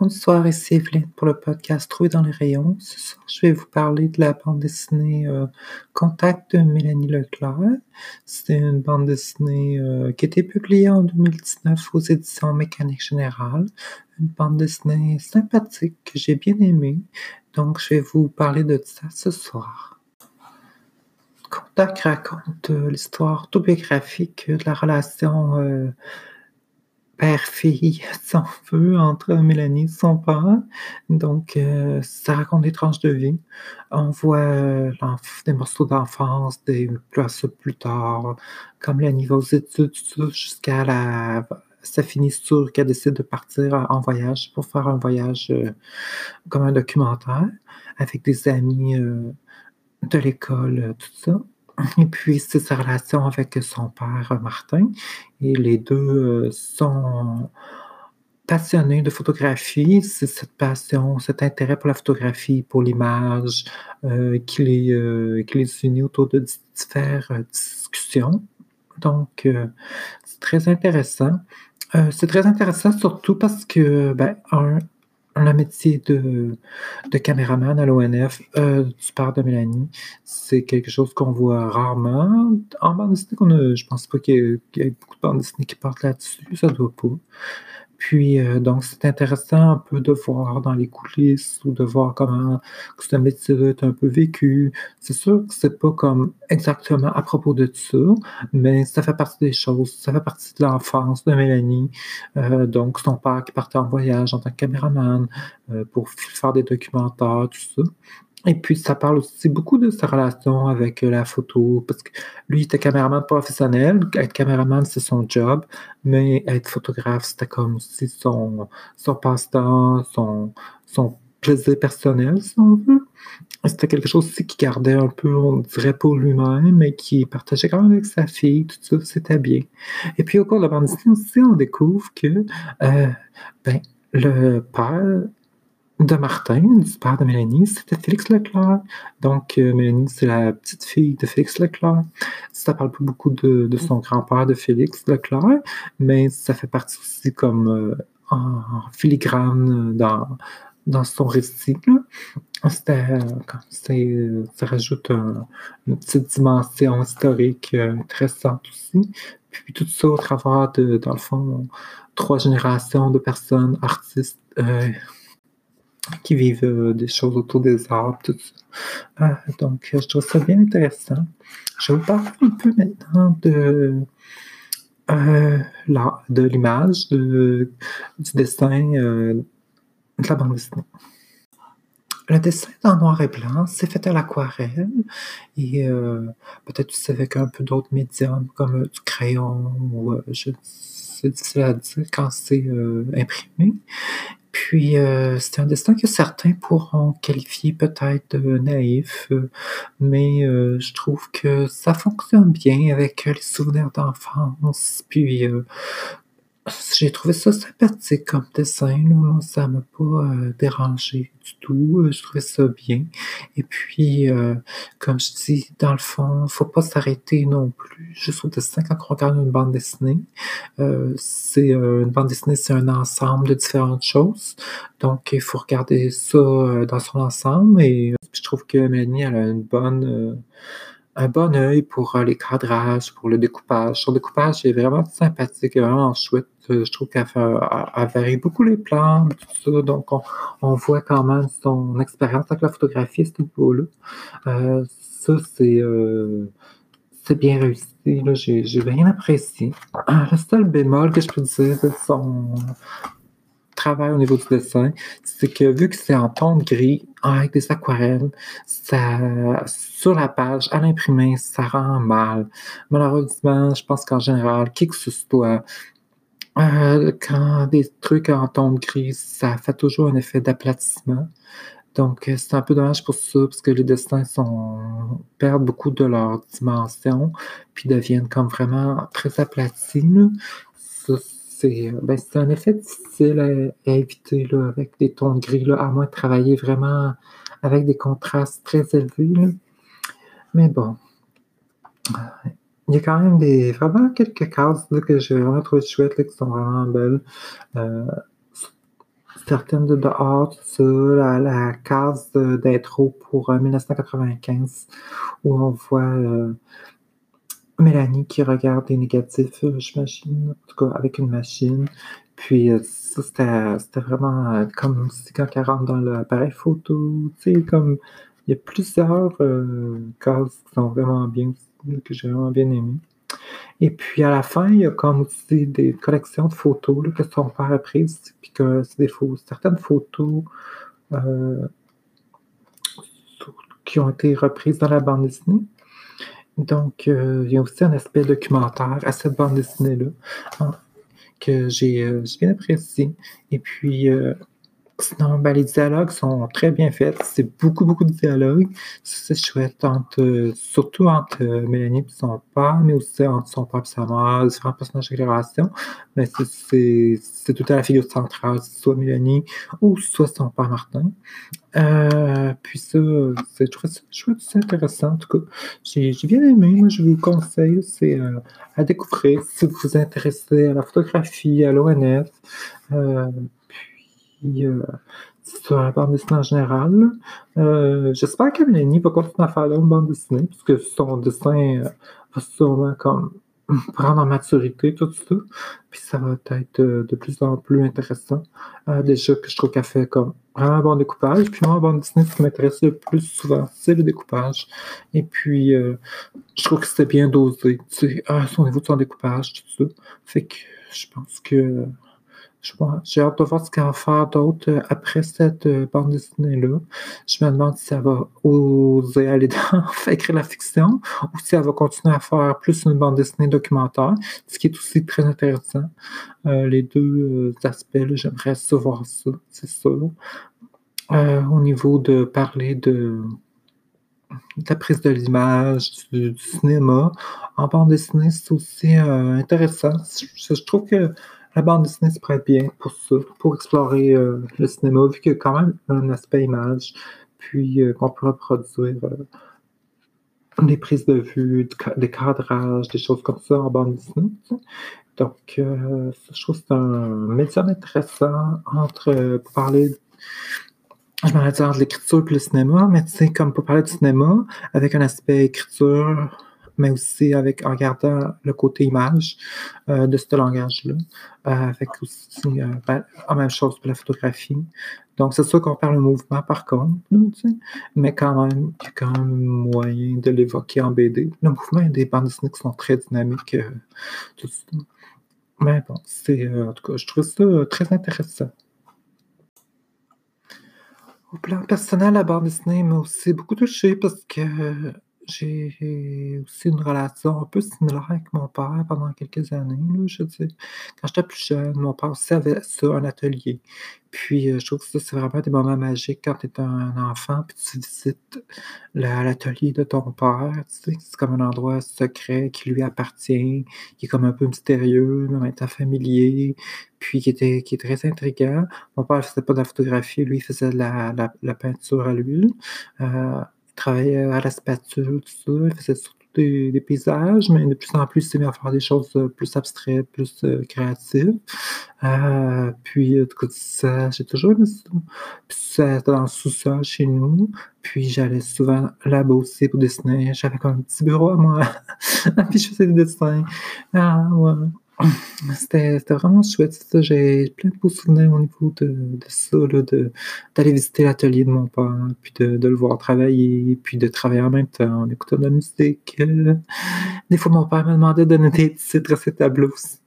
Bonsoir, ici Evelyne pour le podcast Trouver dans les rayons. Ce soir, je vais vous parler de la bande dessinée euh, Contact de Mélanie Leclerc. C'est une bande dessinée euh, qui a été publiée en 2019 aux éditions Mécanique Générale. Une bande dessinée sympathique que j'ai bien aimée. Donc, je vais vous parler de ça ce soir. Contact raconte euh, l'histoire autobiographique de la relation père-fille, on veut, entre Mélanie et son père. Donc, euh, ça raconte des tranches de vie. On voit euh, des morceaux d'enfance, des places plus tard, comme Mélanie va aux études, jusqu'à la sa finissure qu'elle décide de partir en voyage pour faire un voyage euh, comme un documentaire avec des amis de l'école, tout ça. Et puis, c'est sa relation avec son père, Martin. Et les deux euh, sont passionnés de photographie. C'est cette passion, cet intérêt pour la photographie, pour l'image, euh, qui, les, euh, qui les unit autour de différentes discussions. Donc, c'est très intéressant. c'est très intéressant surtout parce que, ben, un, le métier de, de caméraman à l'ONF euh, du père de Mélanie, c'est quelque chose qu'on voit rarement. En bande dessinée, qu'on a, je pense pas qu'il y, ait beaucoup de bandes dessinées qui partent là-dessus, ça doit pas. Puis, euh, donc, c'est intéressant un peu de voir dans les coulisses ou de voir comment ce métier est un peu vécu. C'est sûr que c'est pas comme exactement à propos de ça, mais ça fait partie des choses. Ça fait partie de l'enfance de Mélanie. Euh, donc, son père qui partait en voyage en tant que caméraman euh, pour faire des documentaires, tout ça. Et puis, ça parle aussi beaucoup de sa relation avec euh, la photo, parce que lui, il était caméraman professionnel. Être caméraman, c'est son job, mais être photographe, c'était comme aussi son, son passe-temps, son, son plaisir personnel, si on veut. C'était quelque chose aussi qu'il gardait un peu, on dirait, pour lui-même, mais qui partageait quand même avec sa fille, tout ça, c'était bien. Et puis, au cours de la bande aussi, on découvre que, euh, ben, le père de Martin, du père de Mélanie, c'était Félix Leclerc. Donc, euh, Mélanie, c'est la petite fille de Félix Leclerc. Ça parle pas beaucoup de, son grand-père, de Félix Leclerc, mais ça fait partie aussi comme euh, en filigrane dans, dans son récit. C'était, euh, ça rajoute une petite dimension historique intéressante aussi. Puis tout ça au travers de, dans le fond, trois générations de personnes, artistes, qui vivent euh, des choses autour des arbres, tout ça. Ah, donc, je trouve ça bien intéressant. Je vais vous parler un peu maintenant de, euh, de l'image, du dessin, euh, de la bande dessinée. Le dessin en noir et blanc, c'est fait à l'aquarelle et peut-être aussi avec un peu d'autres médiums comme du crayon ou je c'est difficile à dire quand c'est imprimé. Puis, euh, c'est un destin que certains pourront qualifier peut-être de naïf, euh, mais euh, je trouve que ça fonctionne bien avec les souvenirs d'enfance. Puis, j'ai trouvé ça sympathique comme dessin. Là. Ça m'a pas euh, dérangé du tout. Euh, je trouvais ça bien. Et puis, euh, comme je dis, dans le fond, faut pas s'arrêter non plus juste au dessin quand on regarde une bande dessinée. c'est une bande dessinée, c'est un ensemble de différentes choses. Donc, il faut regarder ça dans son ensemble. Et je trouve que Mélanie, elle a une bonne un bon œil pour euh, les cadrages, pour le découpage. Son découpage est vraiment sympathique, vraiment chouette. Euh, je trouve qu'elle varie beaucoup les plans, tout ça. Donc, on, voit quand même son expérience avec la photographie ce niveau-là. Euh, ça, c'est c'est bien réussi. J'ai bien apprécié. Le seul bémol que je peux dire, c'est son au niveau du dessin, c'est que vu que c'est en ton gris, avec des aquarelles, ça, sur la page, à l'imprimer, ça rend mal. Malheureusement, je pense qu'en général, qui que ce soit, euh, quand des trucs en ton gris, ça fait toujours un effet d'aplatissement. Donc, c'est un peu dommage pour ça, parce que les dessins perdent beaucoup de leur dimension, puis deviennent comme vraiment très aplatis. Euh, c'est un effet difficile à, éviter là, avec des tons gris, là, à moins de travailler vraiment avec des contrastes très élevés. Mais bon, il y a quand même des vraiment quelques cases que j'ai vraiment trouvé chouettes, qui sont vraiment belles. Euh, certaines de dehors, ça, la, la case d'intro pour 1995, où on voit Mélanie qui regarde des négatifs, j'imagine, en tout cas avec une machine. Puis ça, c'était vraiment comme si quand elle rentre dans l'appareil photo, tu sais, comme il y a plusieurs cases qui sont vraiment bien, que j'ai vraiment bien aimées. Et puis à la fin, il y a comme aussi des collections de photos là, que son père a prises, puis que c'est des certaines photos euh, qui ont été reprises dans la bande dessinée. Donc, euh, il y a aussi un aspect documentaire à cette bande dessinée-là hein, que j'ai euh, bien apprécié. Et puis, Sinon, ben, les dialogues sont très bien faits. C'est beaucoup, beaucoup de dialogues. C'est chouette, entre, surtout entre euh, Mélanie et son père, mais aussi entre son père et sa mère, différents personnages de génération. Mais c'est tout à la figure centrale, soit Mélanie ou soit son père Martin. Euh, puis ça, je trouve ça chouette, c'est intéressant. En tout cas, j'ai bien aimé. Moi, je vous conseille, c'est euh, à découvrir si vous vous intéressez à la photographie, à l'ONF. Euh, euh, sur la bande dessinée en général. Euh, j'espère que Mélanie va continuer à faire une bande dessinée, puisque son dessin euh, va sûrement comme prendre en maturité, tout ça. Puis ça va être de plus en plus intéressant. déjà que je trouve qu'elle fait comme vraiment un bon découpage. Puis moi, en bande dessinée, ce qui m'intéresse le plus souvent, c'est le découpage. Et puis, je trouve que c'était bien dosé, tu sais, son niveau de son découpage, tout ça. Fait que je pense que j'ai hâte de voir ce qu'elle va faire d'autre euh, après cette euh, bande dessinée-là. Je me demande si elle va oser aller dans écrire la fiction ou si elle va continuer à faire plus une bande dessinée documentaire, ce qui est aussi très intéressant. Euh, les deux aspects, j'aimerais savoir ça, c'est ça. au niveau de parler de, la prise de l'image, du, cinéma, en bande dessinée, c'est aussi intéressant. je, trouve que la bande dessinée se prête bien pour ça, pour explorer euh, le cinéma, vu qu'il y a quand même un aspect image, puis euh, qu'on peut reproduire euh, des prises de vue, des cadrages, des choses comme ça en bande dessinée. Donc, je trouve que c'est un médium intéressant entre, pour parler je dire de l'écriture et le cinéma, mais tu sais, comme pour parler du cinéma, avec un aspect écriture, mais aussi avec, en gardant le côté image euh, de ce langage-là, euh, avec aussi euh, ben, la même chose pour la photographie. Donc, c'est sûr qu'on parle le mouvement par contre, mais quand même, il y a quand même moyen de l'évoquer en BD. Le mouvement, des bandes dessinées qui sont très dynamiques, tout. Mais bon, c'est, en tout cas, je trouve ça très intéressant. Au plan personnel, la bande dessinée m'a aussi beaucoup touché parce que j'ai aussi une relation un peu similaire avec mon père pendant quelques années, je veux Quand j'étais plus jeune, mon père aussi avait ça, un atelier. Puis, euh, je trouve que ça, c'est vraiment des moments magiques quand tu es un enfant, puis tu visites l'atelier de ton père, tu sais? C'est comme un endroit secret qui lui appartient, qui est comme un peu mystérieux, mais en même temps familier, puis qui était qui est très intriguant. Mon père ne faisait pas de la photographie, lui, il faisait de la la peinture à l'huile. Euh, travaillait à la spatule, tout ça. Il faisait surtout des, paysages, mais de plus en plus, il s'est à faire des choses euh, plus abstraites, plus euh, créatives. Euh, puis, du coup, ça, j'ai toujours aimé ça. Puis, ça, dans le sous-sol chez nous. Puis, j'allais souvent là-bas aussi pour dessiner. J'avais comme un petit bureau à moi. puis, je faisais des dessins. Ah, ouais. C'était vraiment chouette, J'ai plein de beaux souvenirs au niveau de, de ça, d'aller visiter l'atelier de mon père, puis de, de, le voir travailler, puis de travailler en même temps, en écoutant de la musique. Des fois, mon père me demandait de donner des titres à ses tableaux aussi.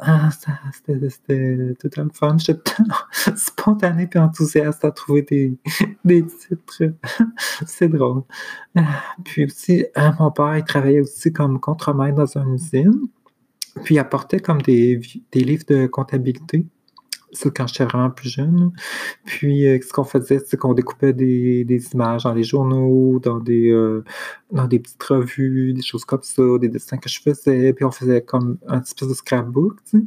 Ah, c'était totalement fun. J'étais spontané et enthousiaste à trouver des, des titres. C'est drôle. Puis aussi, hein, mon père, il travaillait aussi comme contremaître dans une usine. Puis apportait comme des livres de comptabilité ça quand j'étais vraiment plus jeune. Puis, euh, ce qu'on faisait, c'est qu'on découpait des, des, images dans les journaux, dans des, euh, dans des petites revues, des choses comme ça, des dessins que je faisais. Puis, on faisait comme un petit peu de scrapbook, tu sais.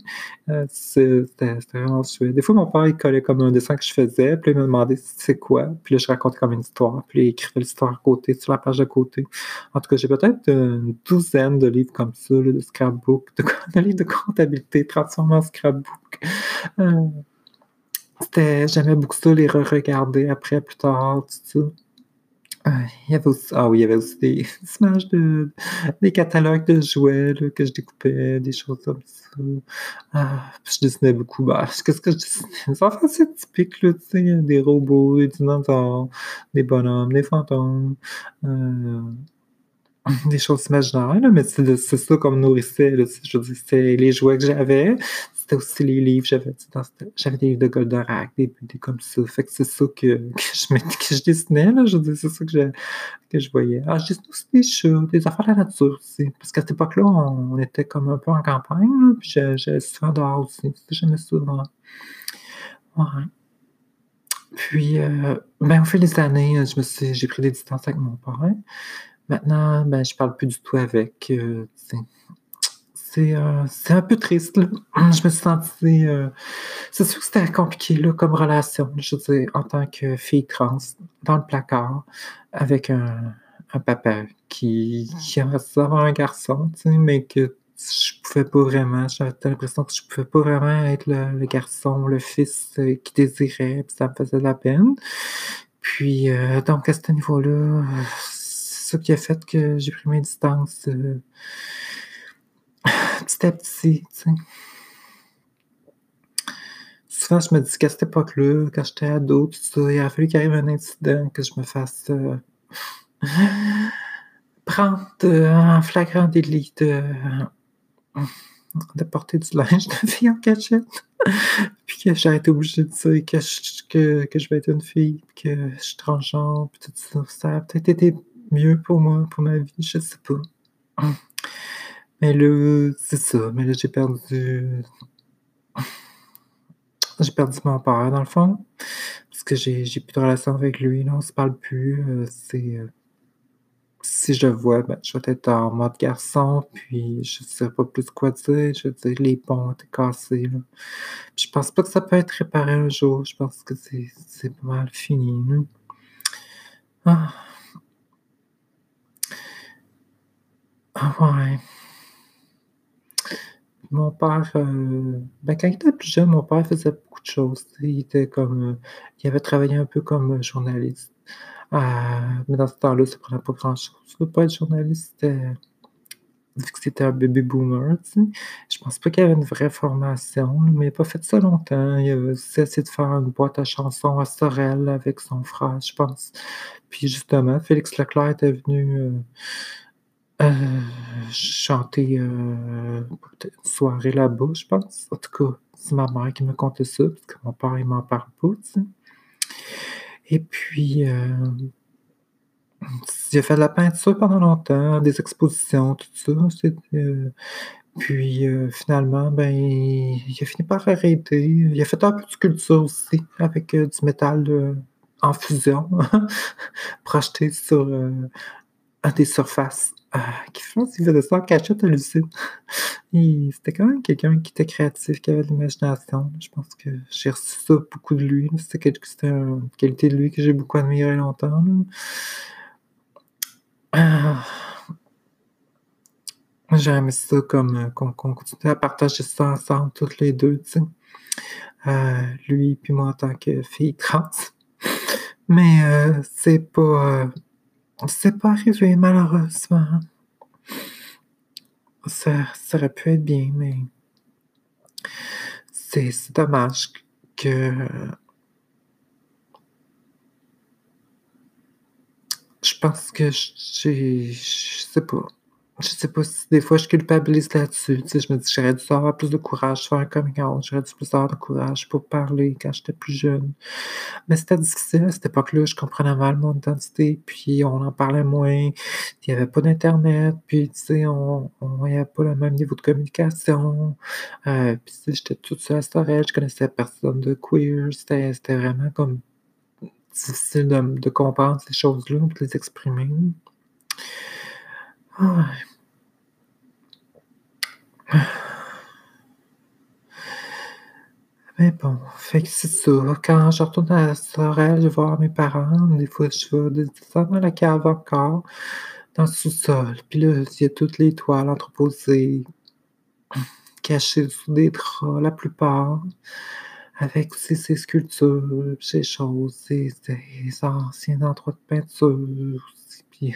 Euh, c'était vraiment chouette. Des fois, mon père, il collait comme un dessin que je faisais, puis il me demandait c'est quoi. Puis là, je racontais comme une histoire. Puis il écrivait l'histoire à côté, sur la page à côté. En tout cas, j'ai peut-être une douzaine de livres comme ça, de scrapbook, de, de livres de comptabilité transformés en scrapbook. Euh, C'était j'aimais beaucoup ça, les re-regarder après, plus tard, tout ça. Heu, il y avait aussi ah oui, il y avait aussi des images de des catalogues de jouets, là, que je découpais, des choses comme ça. Ah, je dessinais beaucoup. Bah, qu'est-ce que je dessinais? Des affaires assez typiques, là, tu sais, des robots, des dinosaures, des bonhommes, des fantômes, heu, des choses imaginaires, là, mais c'est ça qu'on me nourrissait, je c'était les jouets que j'avais, c'était aussi les livres, j'avais, j'avais des livres de Goldorak, des BD comme ça, fait que c'est ça que que je dessinais, là, je c'est ça que je que je voyais. Ah, je dessinais aussi des chats, des affaires de la nature aussi, parce qu'à cette époque-là, on était comme un peu en campagne, là, puis j'a j'allais souvent dehors aussi, j'aimais vraiment. Ouais. Puis, heu, ben, au fil des années, j'ai pris des distances avec mon père. Maintenant, ben, je parle plus du tout avec, sais. C'est, c'est un peu triste, là. Je me suis sentie, heu c'est sûr que c'était compliqué, là, comme relation, je veux dire, en tant que fille trans, dans le placard, avec un un papa qui qui aimerait avoir un garçon, mais que je pouvais pas vraiment. J'avais l'impression que je pouvais pas vraiment être le garçon, le fils, heu, qu'il désirait, puis ça me faisait de la peine. Puis, donc à ce niveau-là, qui a fait que j'ai pris mes distances, heu petit à petit. Souvent, je me dis qu'à cette époque-là, quand j'étais ado, tout ça, il aurait fallu qu'il arrive un incident, que je me fasse, heu, prendre, heu, en flagrant délit de de porter du linge de fille en cachette, puis que j'aurais été obligée de dire que je que que je vais être une fille, puis que je suis transgenre, puis tout ça. Ça aurait peut-être mieux pour moi, pour ma vie, je sais pas. Mais là, c'est ça, mais là, j'ai perdu j'ai perdu mon père, dans le fond, parce que j'ai plus de relation avec lui, là, on se parle plus, heu, c'est, heu si je le vois, ben, je vais être en mode garçon, puis je sais pas plus quoi dire. Je veux dire, les ponts étaient cassés, je pense pas que ça peut être réparé un jour. Je pense que c'est pas mal fini. Ah! Ah ouais. Mon père, heu, ben, quand il était plus jeune, mon père faisait beaucoup de choses, il était comme, heu, il avait travaillé un peu comme, heu, journaliste. Mais dans ce temps-là, ça prenait pas grand-chose, là, pour être journaliste, vu que c'était un baby boomer, tu sais. Je pense pas qu'il avait une vraie formation, mais il a pas fait ça longtemps. Il a aussi essayé de faire une boîte à chansons à Sorel avec son frère, je pense. Puis justement, Félix Leclerc était venu, heu, chanter, peut-être une soirée là-bas, je pense. En tout cas, c'est ma mère qui me contait ça, parce que mon père, il m'en parle pas, tu sais. Et puis, il a fait de la peinture pendant longtemps, des expositions, tout ça, heu puis, finalement, ben, il a fini par arrêter. Il a fait un peu de sculpture aussi avec, du métal, en fusion, projeté sur, à des surfaces, heu, qui font il faisait ça en cachette, hallucine. Et c'était quand même quelqu'un qui était créatif, qui avait de l'imagination. Je pense que j'ai reçu ça beaucoup de lui, c'était une qualité de lui que j'ai beaucoup admiré longtemps. Ah! Aimé ça comme, heu, qu'on continue à partager ça ensemble toutes les 2, tu sais. Heu, lui puis moi en tant que fille trans. Mais, heu, c'est pas, c'est pas arrivé malheureusement. Ça ça aurait pu être bien, mais c'est dommage que je pense que j'ai je sais pas. Je sais pas si des fois je culpabilise là-dessus, tu sais, je me dis: «J'aurais dû avoir plus de courage, faire un coming out, j'aurais dû plus avoir de courage pour parler quand j'étais plus jeune». Mais c'était difficile à cette époque-là, je comprenais mal mon identité, puis on en parlait moins, il y avait pas d'internet, puis tu sais, on on il y avait pas le même niveau de communication, heu, puis tu sais, j'étais toute seule à Sorel, je connaissais personne de queer, c'était vraiment comme difficile de de comprendre ces choses-là, de les exprimer. Ouais. Mais bon, fait que c'est ça. Quand je retourne à Sorel voir mes parents, des fois, je vais descendre dans la cave encore, dans le sous-sol, puis là, il y a toutes les toiles entreposées, cachées sous des draps, la plupart. avec aussi ses sculptures, ses choses, ses ses anciens endroits de peinture aussi, puis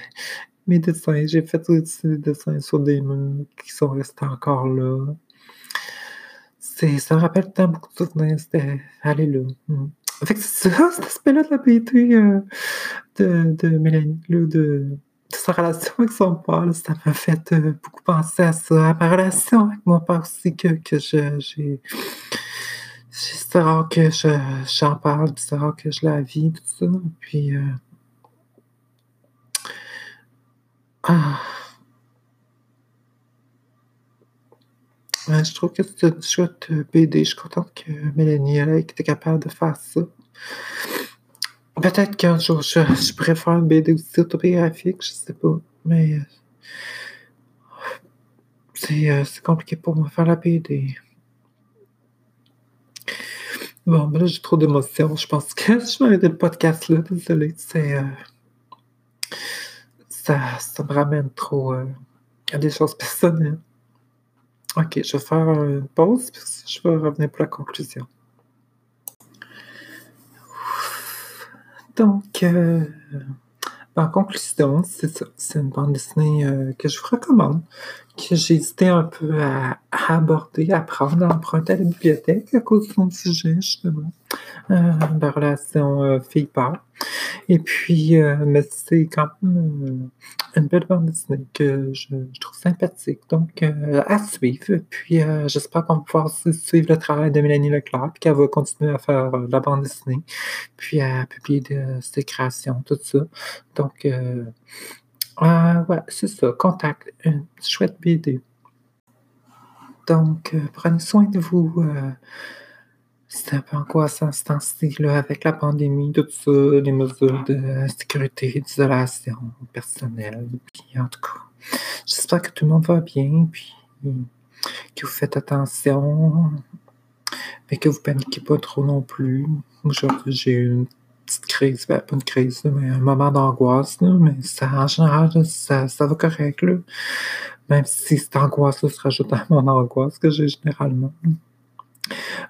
mes dessins. J'ai fait aussi des dessins sur des murs qui sont restés encore là. C'est ça me rappelle tant beaucoup de souvenirs, c'était aller là. Que c'est ça, cet aspect-là de la BD, heu, de de Mélanie, de sa relation avec son père, ça m'a fait, heu, beaucoup penser à ça, à ma relation avec mon père aussi que que je j'ai c'est rare que je j'en parle, c'est rare que je la vis, tout ça, puis, heu ah! Je trouve que c'est une chouette, BD. Je suis contente que Mélanie, elle ait été capable de faire ça. Peut-être qu'un jour, je je pourrais faire une BD aussi autobiographique, je sais pas, mais c'est, heu, c'est compliqué pour moi faire la BD. Bon, ben là, j'ai trop d'émotions. Je pense que je vais arrêter le podcast là, désolée, c'est, heu ça ça me ramène trop, heu, à des choses personnelles. OK, je vais faire, une pause, puis je vais revenir pour la conclusion. Donc, heu, en conclusion, c'est une bande dessinée, heu, que je vous recommande, que hésité un peu à aborder, à prendre, à emprunter à la bibliothèque à cause de son sujet justement, heu, la relation, heu, fille-père. Et puis, heu, mais c'est quand même, heu, une belle bande dessinée que je trouve sympathique. Donc, heu, à suivre. Puis, heu, j'espère qu'on va pouvoir aussi suivre le travail de Mélanie Leclerc puis qu'elle va continuer à faire, la bande dessinée, puis à publier de ses créations, tout ça. Donc, ah ouais, c'est ça, Contact, une chouette BD. Donc, heu, prenez soin de vous, c'est un peu angoissant ces temps-ci avec la pandémie, tout ça, les mesures de sécurité, d'isolation personnelle, puis en tout cas, j'espère que tout le monde va bien, puis que vous faites attention, mais que vous paniquez pas trop non plus. Aujourd'hui, j'ai une petite crise, ben, pas une crise mais un moment d'angoisse mais ça en général ça ça va correct là, même si cette angoisse-là se rajoute à mon angoisse que j'ai généralement.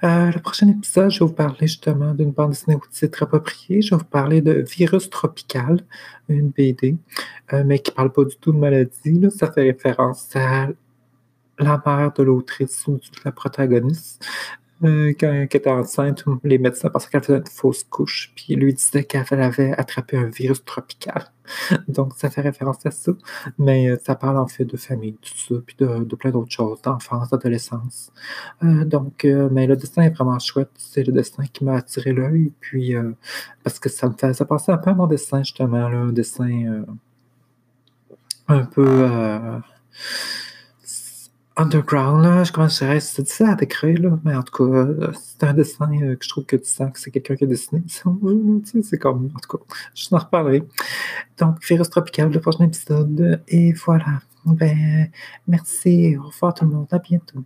Heu, le prochain épisode, je vais vous parler justement d'une bande dessinée au titre approprié. Je vais vous parler de Virus tropical, une BD, heu, mais qui parle pas du tout de maladie ça fait référence à la mère de l'autrice ou de la protagoniste, quand elle était enceinte, les médecins pensaient qu'elle faisait une fausse couche, puis lui disait qu'elle avait attrapé un virus tropical. Donc ça fait référence à ça, mais heu, ça parle en fait de famille, tout ça, puis de plein d'autres choses, d'enfance, d'adolescence. Heu, donc heu, mais le dessin est vraiment chouette, c'est le dessin qui m'a attiré l'œil, puis heu, parce que ça me faisait penser un peu à mon dessin justement là, un dessin, heu un peu, underground là, je je dirais? C'est difficile à décrire là, mais en tout cas, heu, c'est un dessin, heu, que je trouve que tu sens que c'est quelqu'un qui a dessiné, c'est comme en tout cas, je t'en reparlerai. Donc Virus tropical, le prochain épisode et voilà. Ben, merci, au revoir tout le monde, à bientôt.